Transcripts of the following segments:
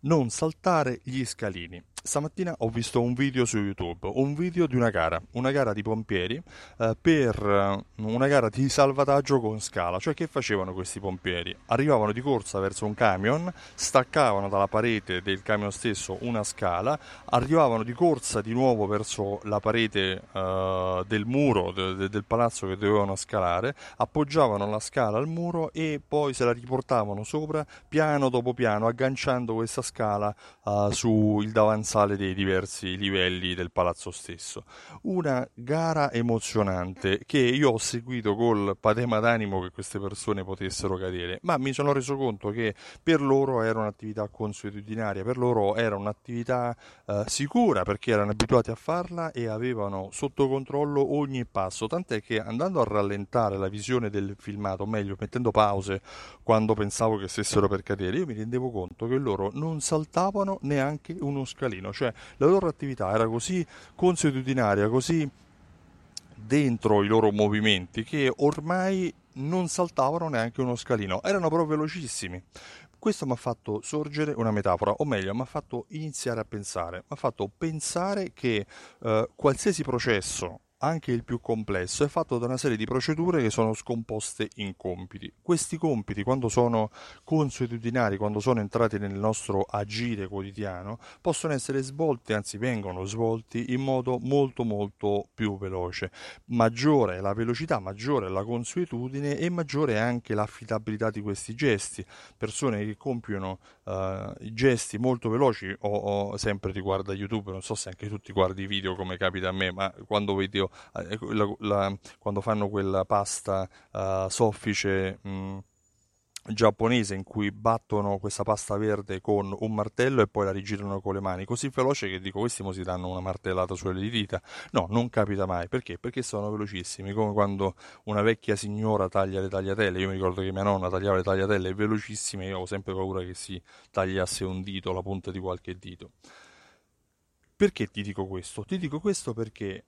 Non saltare gli scalini. Stamattina ho visto un video su YouTube, un video di una gara, una gara di pompieri eh, per eh, una gara di salvataggio con scala. Cioè che facevano questi pompieri? Arrivavano di corsa verso un camion, staccavano dalla parete del camion stesso una scala, arrivavano di corsa di nuovo verso la parete eh, del muro de, de, del palazzo che dovevano scalare, appoggiavano la scala al muro e poi se la riportavano sopra piano dopo piano, agganciando questa scala eh, sul davanzale sale dei diversi livelli del palazzo stesso. Una gara emozionante che io ho seguito col patema d'animo che queste persone potessero cadere, ma mi sono reso conto che per loro era un'attività consuetudinaria, per loro era un'attività eh, sicura perché erano abituati a farla e avevano sotto controllo ogni passo, tant'è che andando a rallentare la visione del filmato, o meglio mettendo pause quando pensavo che stessero per cadere, io mi rendevo conto che loro non saltavano neanche uno scalino quotidiano, cioè la loro attività era così consuetudinaria, così dentro i loro movimenti che ormai non saltavano neanche uno scalino, erano proprio velocissimi. Questo mi ha fatto sorgere una metafora, o meglio, mi ha fatto iniziare a pensare, mi ha fatto pensare che eh, qualsiasi processo anche il più complesso, è fatto da una serie di procedure che sono scomposte in compiti. Questi compiti, quando sono consuetudinari, quando sono entrati nel nostro agire quotidiano, possono essere svolti, anzi vengono svolti in modo molto molto più veloce. Maggiore è la velocità, maggiore è la consuetudine e maggiore è anche l'affidabilità di questi gesti. Persone che compiono uh, gesti molto veloci, o, o sempre riguarda YouTube, non so se anche tu ti guardi i video come capita a me, ma quando vedo eh, la, la, quando fanno quella pasta uh, soffice mh, mm, giapponese in cui battono questa pasta verde con un martello e poi la rigirano con le mani, così veloce che dico questi mo si danno una martellata sulle dita. No, non capita mai. Perché? Perché sono velocissimi, come quando una vecchia signora taglia le tagliatelle. Io mi ricordo che mia nonna tagliava le tagliatelle velocissime, io avevo sempre paura che si tagliasse un dito, la punta di qualche dito. Perché ti dico questo? Ti dico questo perché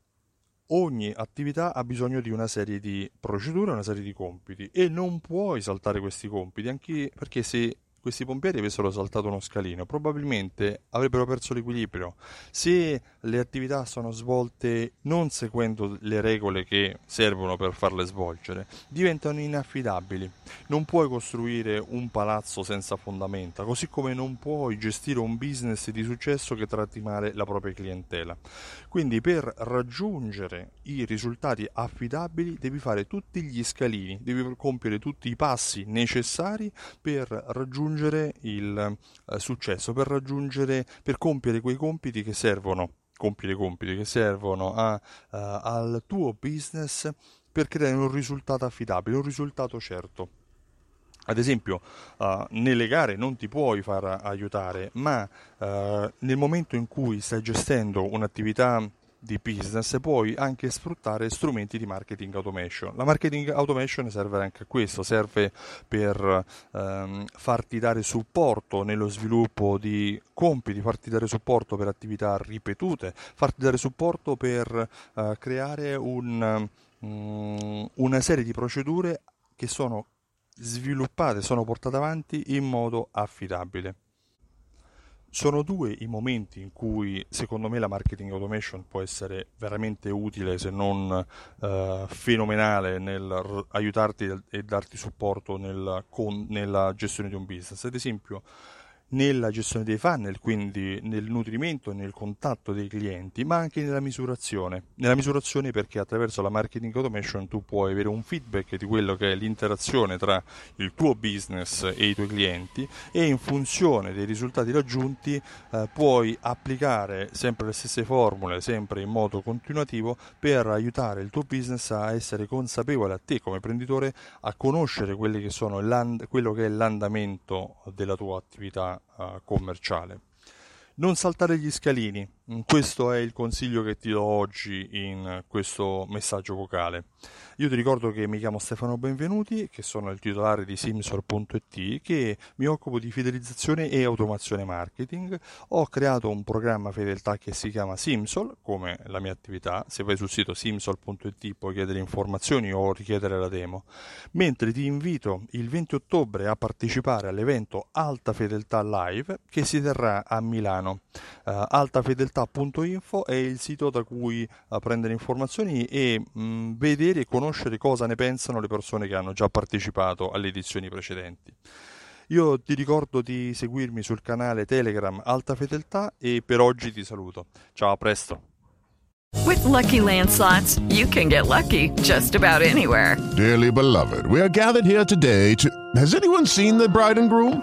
ogni attività ha bisogno di una serie di procedure, una serie di compiti e non puoi saltare questi compiti anche perché se questi pompieri avessero saltato uno scalino, probabilmente avrebbero perso l'equilibrio. Se le attività sono svolte non seguendo le regole che servono per farle svolgere, diventano inaffidabili. Non puoi costruire un palazzo senza fondamenta, così come non puoi gestire un business di successo che tratti male la propria clientela. Quindi per raggiungere i risultati affidabili devi fare tutti gli scalini, devi compiere tutti i passi necessari per raggiungere il eh, successo, per raggiungere, per compiere quei compiti che servono, compiere compiti che servono a, uh, al tuo business per creare un risultato affidabile, un risultato certo. Ad esempio, uh, nelle gare non ti puoi far aiutare, ma uh, nel momento in cui stai gestendo un'attività di business puoi anche sfruttare strumenti di marketing automation. La marketing automation serve anche a questo, serve per ehm, farti dare supporto nello sviluppo di compiti, farti dare supporto per attività ripetute, farti dare supporto per eh, creare un, um, una serie di procedure che sono sviluppate, sono portate avanti in modo affidabile. Sono due i momenti in cui secondo me la marketing automation può essere veramente utile se non eh, fenomenale nel r- aiutarti e darti supporto nel, con, nella gestione di un business. Ad esempio, nella gestione dei funnel, quindi nel nutrimento nel contatto dei clienti, ma anche nella misurazione. Nella misurazione perché attraverso la marketing automation tu puoi avere un feedback di quello che è l'interazione tra il tuo business e i tuoi clienti e in funzione dei risultati raggiunti eh, puoi applicare sempre le stesse formule, sempre in modo continuativo per aiutare il tuo business a essere consapevole a te come imprenditore a conoscere che quello che è l'andamento della tua attività uh, commerciale. Non saltare gli scalini, questo è il consiglio che ti do oggi in questo messaggio vocale. Io ti ricordo che mi chiamo Stefano Benvenuti, che sono il titolare di Simsor.it, che mi occupo di fidelizzazione e automazione marketing. Ho creato un programma fedeltà che si chiama Simsol, come la mia attività. Se vai sul sito simsol.it puoi chiedere informazioni o richiedere la demo. Mentre ti invito il 20 ottobre a partecipare all'evento Alta Fedeltà Live che si terrà a Milano. Uh, altafedeltà.info è il sito da cui uh, prendere informazioni e mh, mm, vedere e conoscere conoscere cosa ne pensano le persone che hanno già partecipato alle edizioni precedenti. Io ti ricordo di seguirmi sul canale Telegram Alta Fedeltà e per oggi ti saluto. Ciao, a presto. With lucky landslots, you can get lucky just about anywhere. Dearly beloved, we are gathered here today to. Has anyone seen the bride and groom?